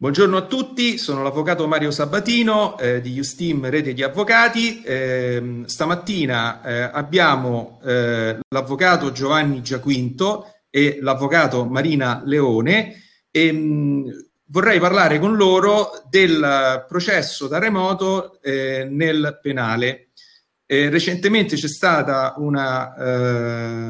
Buongiorno a tutti, sono l'avvocato Mario Sabatino eh, di Justim Rete di Avvocati. Eh, stamattina eh, abbiamo eh, l'avvocato Giovanni Giaquinto e l'avvocato Marina Leone e mh, mm, vorrei parlare con loro del processo da remoto eh, nel penale. Eh, recentemente c'è stata una,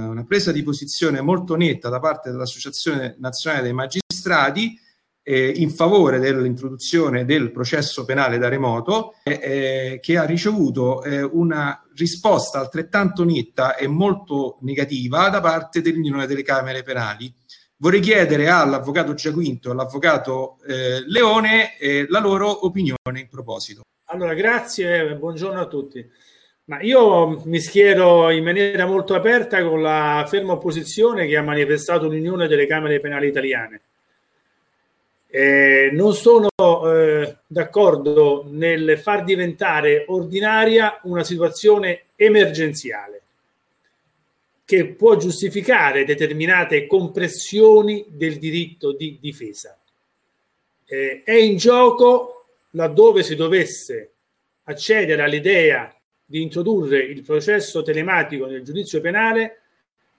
una presa di posizione molto netta da parte dell'Associazione Nazionale dei Magistrati eh, in favore dell'introduzione del processo penale da remoto, eh, che ha ricevuto eh, una risposta altrettanto netta e molto negativa da parte dell'Unione delle Camere Penali. Vorrei chiedere all'avvocato Giaquinto e all'avvocato eh, Leone eh, la loro opinione in proposito. Allora, grazie, buongiorno a tutti. Ma io mi schiero in maniera molto aperta con la ferma opposizione che ha manifestato l'Unione delle Camere Penali Italiane eh, non sono eh, d'accordo nel far diventare ordinaria una situazione emergenziale che può giustificare determinate compressioni del diritto di difesa. Eh, è in gioco laddove si dovesse accedere all'idea di introdurre il processo telematico nel giudizio penale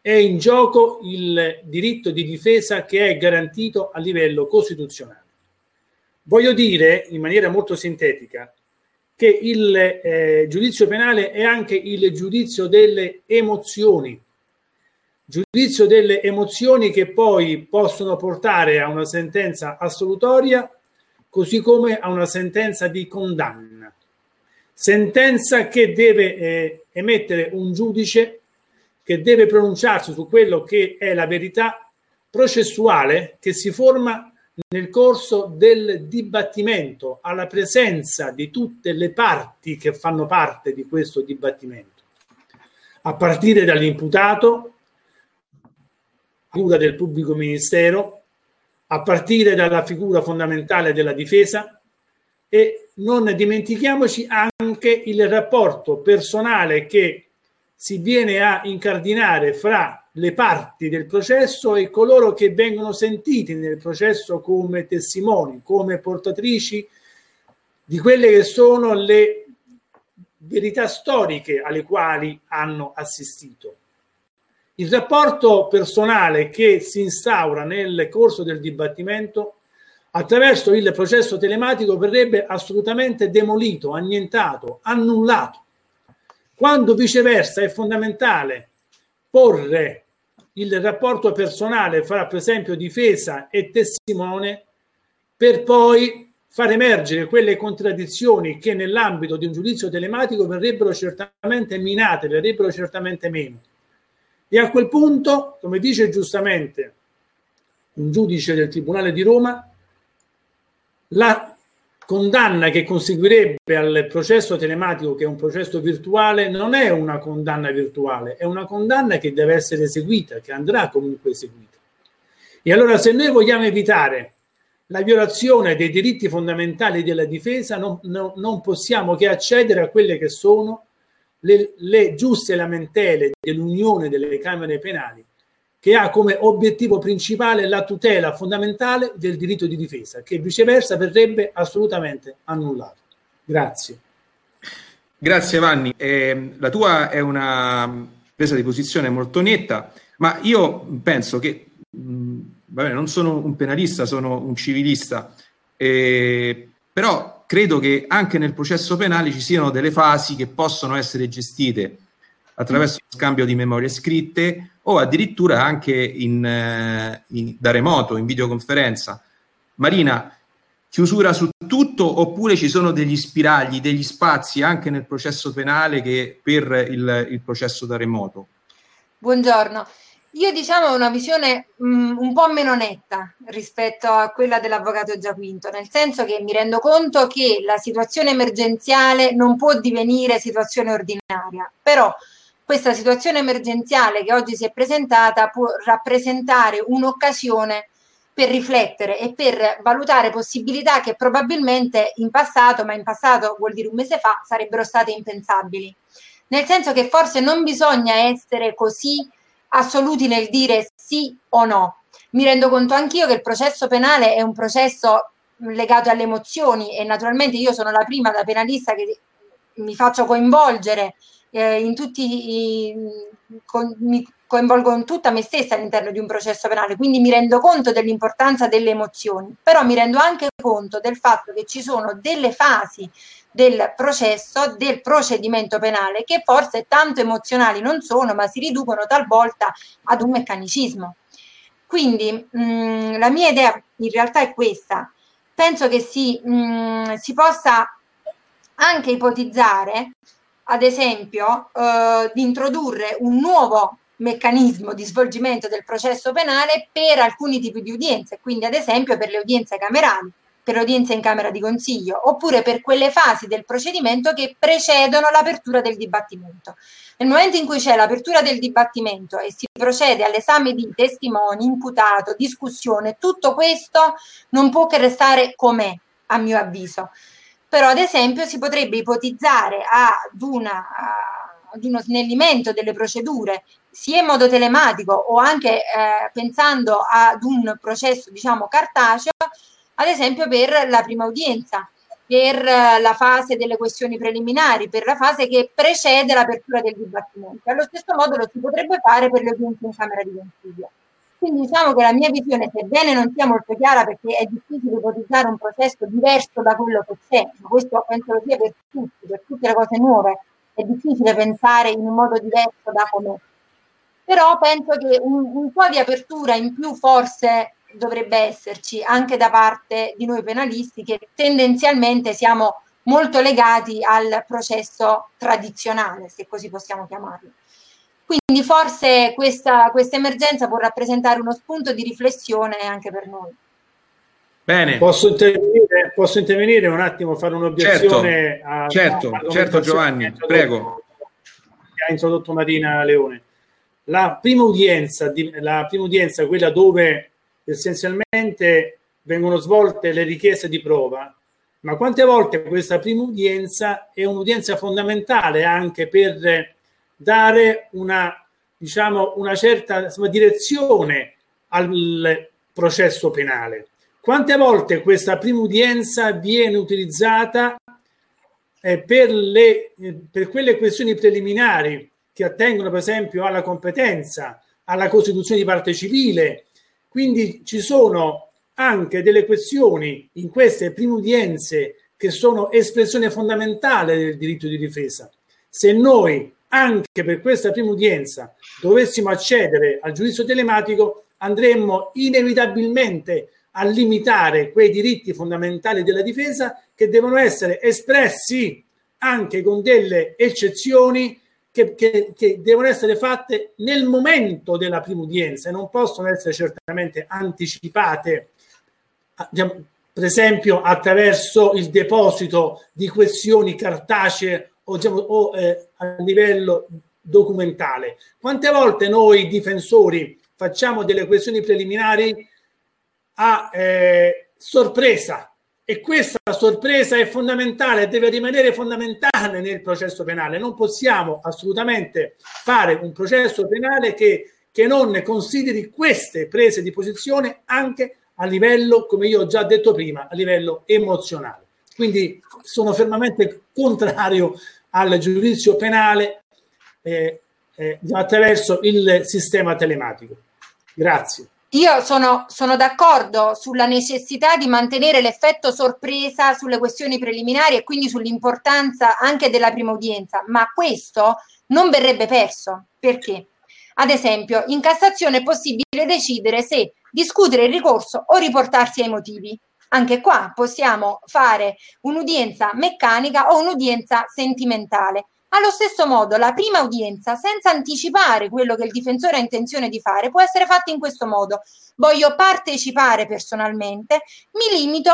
è in gioco il diritto di difesa che è garantito a livello costituzionale. Voglio dire in maniera molto sintetica che il eh, giudizio penale è anche il giudizio delle emozioni, giudizio delle emozioni che poi possono portare a una sentenza assolutoria, così come a una sentenza di condanna. Sentenza che deve eh, emettere un giudice che deve pronunciarsi su quello che è la verità processuale che si forma nel corso del dibattimento, alla presenza di tutte le parti che fanno parte di questo dibattimento, a partire dall'imputato, figura del pubblico ministero, a partire dalla figura fondamentale della difesa e non dimentichiamoci anche il rapporto personale che si viene a incardinare fra le parti del processo e coloro che vengono sentiti nel processo come testimoni, come portatrici di quelle che sono le verità storiche alle quali hanno assistito. Il rapporto personale che si instaura nel corso del dibattimento attraverso il processo telematico verrebbe assolutamente demolito, annientato, annullato quando viceversa è fondamentale porre il rapporto personale fra, per esempio, difesa e testimone per poi far emergere quelle contraddizioni che nell'ambito di un giudizio telematico verrebbero certamente minate, verrebbero certamente meno. E a quel punto, come dice giustamente un giudice del Tribunale di Roma, la condanna che conseguirebbe al processo telematico, che è un processo virtuale, non è una condanna virtuale, è una condanna che deve essere eseguita, che andrà comunque eseguita. E allora se noi vogliamo evitare la violazione dei diritti fondamentali della difesa, non, no, non possiamo che accedere a quelle che sono le, le giuste lamentele dell'Unione delle Camere Penali che ha come obiettivo principale la tutela fondamentale del diritto di difesa, che viceversa verrebbe assolutamente annullato. Grazie. Grazie Vanni, eh, la tua è una presa di posizione molto netta, ma io penso che, mh, vabbè, non sono un penalista, sono un civilista, eh, però credo che anche nel processo penale ci siano delle fasi che possono essere gestite attraverso lo scambio di memorie scritte o addirittura anche in, eh, in, da remoto, in videoconferenza. Marina, chiusura su tutto oppure ci sono degli spiragli, degli spazi anche nel processo penale che per il, il processo da remoto? Buongiorno. Io diciamo ho una visione mh, mm, un po' meno netta rispetto a quella dell'avvocato Giaquinto, nel senso che mi rendo conto che la situazione emergenziale non può divenire situazione ordinaria, però questa situazione emergenziale che oggi si è presentata può rappresentare un'occasione per riflettere e per valutare possibilità che probabilmente in passato, ma in passato vuol dire un mese fa, sarebbero state impensabili. Nel senso che forse non bisogna essere così assoluti nel dire sì o no. Mi rendo conto anch'io che il processo penale è un processo legato alle emozioni e naturalmente io sono la prima da penalista che mi faccio coinvolgere eh, in tutti i, con, mi coinvolgo in tutta me stessa all'interno di un processo penale, quindi mi rendo conto dell'importanza delle emozioni, però mi rendo anche conto del fatto che ci sono delle fasi del processo, del procedimento penale, che forse tanto emozionali non sono, ma si riducono talvolta ad un meccanicismo. Quindi mh, mm, la mia idea in realtà è questa. Penso che si, mh, mm, si possa anche ipotizzare, ad esempio, eh, di introdurre un nuovo meccanismo di svolgimento del processo penale per alcuni tipi di udienze, quindi ad esempio per le udienze camerali per l'udienza in Camera di Consiglio, oppure per quelle fasi del procedimento che precedono l'apertura del dibattimento. Nel momento in cui c'è l'apertura del dibattimento e si procede all'esame di testimoni, imputato, discussione, tutto questo non può che restare com'è, a mio avviso. Però, ad esempio, si potrebbe ipotizzare ad, una, ad uno snellimento delle procedure sia in modo telematico o anche eh, pensando ad un processo diciamo cartaceo ad esempio per la prima udienza, per la fase delle questioni preliminari, per la fase che precede l'apertura del dibattimento. Allo stesso modo lo si potrebbe fare per le udienze in Camera di Consiglio. Quindi diciamo che la mia visione, sebbene non sia molto chiara perché è difficile ipotizzare un processo diverso da quello che c'è, questo penso lo sia per tutti, per tutte le cose nuove, è difficile pensare in un modo diverso da com'è. Però penso che un, un po' di apertura in più forse dovrebbe esserci anche da parte di noi penalisti che tendenzialmente siamo molto legati al processo tradizionale, se così possiamo chiamarlo. Quindi forse questa, questa emergenza può rappresentare uno spunto di riflessione anche per noi. Bene. Posso intervenire, posso intervenire un attimo, fare un'obiezione? Certo, a, certo, a certo Giovanni, prego. Che ha introdotto Marina Leone. La prima udienza, la prima udienza quella dove essenzialmente vengono svolte le richieste di prova, ma quante volte questa prima udienza è un'udienza fondamentale anche per dare una, diciamo, una certa insomma, direzione al processo penale. Quante volte questa prima udienza viene utilizzata eh, per, le, eh, per quelle questioni preliminari che attengono per esempio alla competenza, alla costituzione di parte civile, quindi ci sono anche delle questioni in queste prime udienze che sono espressione fondamentale del diritto di difesa. Se noi anche per questa prima udienza dovessimo accedere al giudizio telematico, andremmo inevitabilmente a limitare quei diritti fondamentali della difesa che devono essere espressi anche con delle eccezioni che, che, che, devono essere fatte nel momento della prima udienza e non possono essere certamente anticipate, per esempio attraverso il deposito di questioni cartacee o, diciamo, o eh, a livello documentale. Quante volte noi difensori facciamo delle questioni preliminari a eh, sorpresa e questa sorpresa è fondamentale, deve rimanere fondamentale nel processo penale. Non possiamo assolutamente fare un processo penale che, che non consideri queste prese di posizione anche a livello, come io ho già detto prima, a livello emozionale. Quindi sono fermamente contrario al giudizio penale eh, eh, attraverso il sistema telematico. Grazie. Io sono, sono, d'accordo sulla necessità di mantenere l'effetto sorpresa sulle questioni preliminari e quindi sull'importanza anche della prima udienza, ma questo non verrebbe perso. Perché? Ad esempio, in Cassazione è possibile decidere se discutere il ricorso o riportarsi ai motivi. Anche qua possiamo fare un'udienza meccanica o un'udienza sentimentale. Allo stesso modo, la prima udienza, senza anticipare quello che il difensore ha intenzione di fare, può essere fatta in questo modo. Voglio partecipare personalmente, mi limito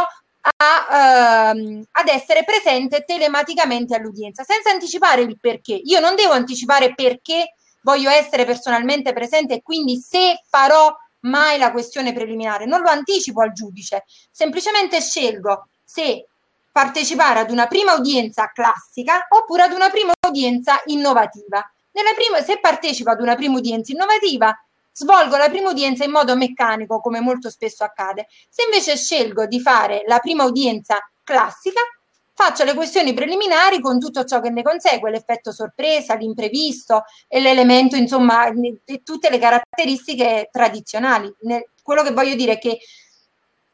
a, ehm, ad essere presente telematicamente all'udienza, senza anticipare il perché. Io non devo anticipare perché voglio essere personalmente presente e quindi se farò mai la questione preliminare, non lo anticipo al giudice, semplicemente scelgo se partecipare ad una prima udienza classica oppure ad una prima udienza innovativa. Prima, se partecipo ad una prima udienza innovativa, svolgo la prima udienza in modo meccanico, come molto spesso accade. Se invece scelgo di fare la prima udienza classica, faccio le questioni preliminari con tutto ciò che ne consegue, l'effetto sorpresa, l'imprevisto e l'elemento, insomma, e tutte le caratteristiche tradizionali. Quello che voglio dire è che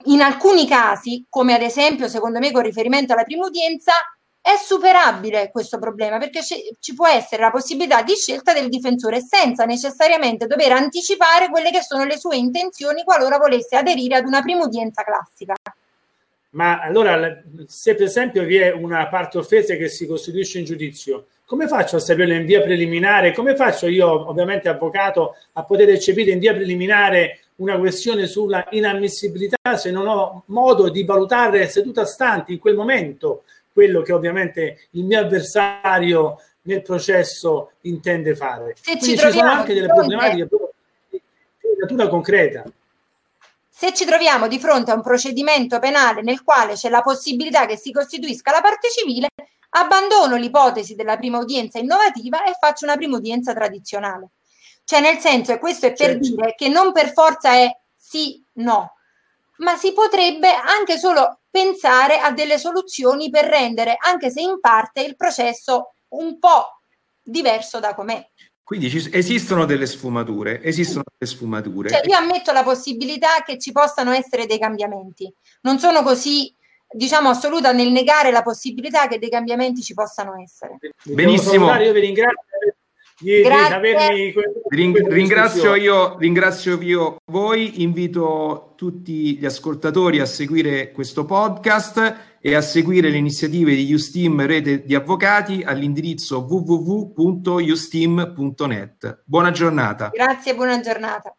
in alcuni casi, come ad esempio, secondo me, con riferimento alla prima udienza, è superabile questo problema perché ci può essere la possibilità di scelta del difensore senza necessariamente dover anticipare quelle che sono le sue intenzioni qualora volesse aderire ad una prima udienza classica. Ma allora, se per esempio vi è una parte offesa che si costituisce in giudizio, come faccio a sapere in via preliminare? Come faccio io, ovviamente avvocato, a poter eccepire in via preliminare una questione sulla inammissibilità se non ho modo di valutare seduta stante in quel momento quello che ovviamente il mio avversario nel processo intende fare. Se Quindi ci, ci sono anche delle problematiche di natura concreta. Se ci troviamo di fronte a un procedimento penale nel quale c'è la possibilità che si costituisca la parte civile, abbandono l'ipotesi della prima udienza innovativa e faccio una prima udienza tradizionale. Cioè, nel senso, e questo è per certo. dire che non per forza è sì, no, ma si potrebbe anche solo pensare a delle soluzioni per rendere, anche se in parte, il processo un po' diverso da com'è. Quindi ci, esistono delle sfumature, esistono delle sfumature. Cioè, io ammetto la possibilità che ci possano essere dei cambiamenti. Non sono così, diciamo, assoluta nel negare la possibilità che dei cambiamenti ci possano essere. Benissimo. Io vi ringrazio di, avermi Ring, ringrazio, io, ringrazio io voi, invito tutti gli ascoltatori a seguire questo podcast e a seguire le iniziative di Usteam Rete di Avvocati all'indirizzo www.usteam.net. Buona giornata. Grazie, buona giornata.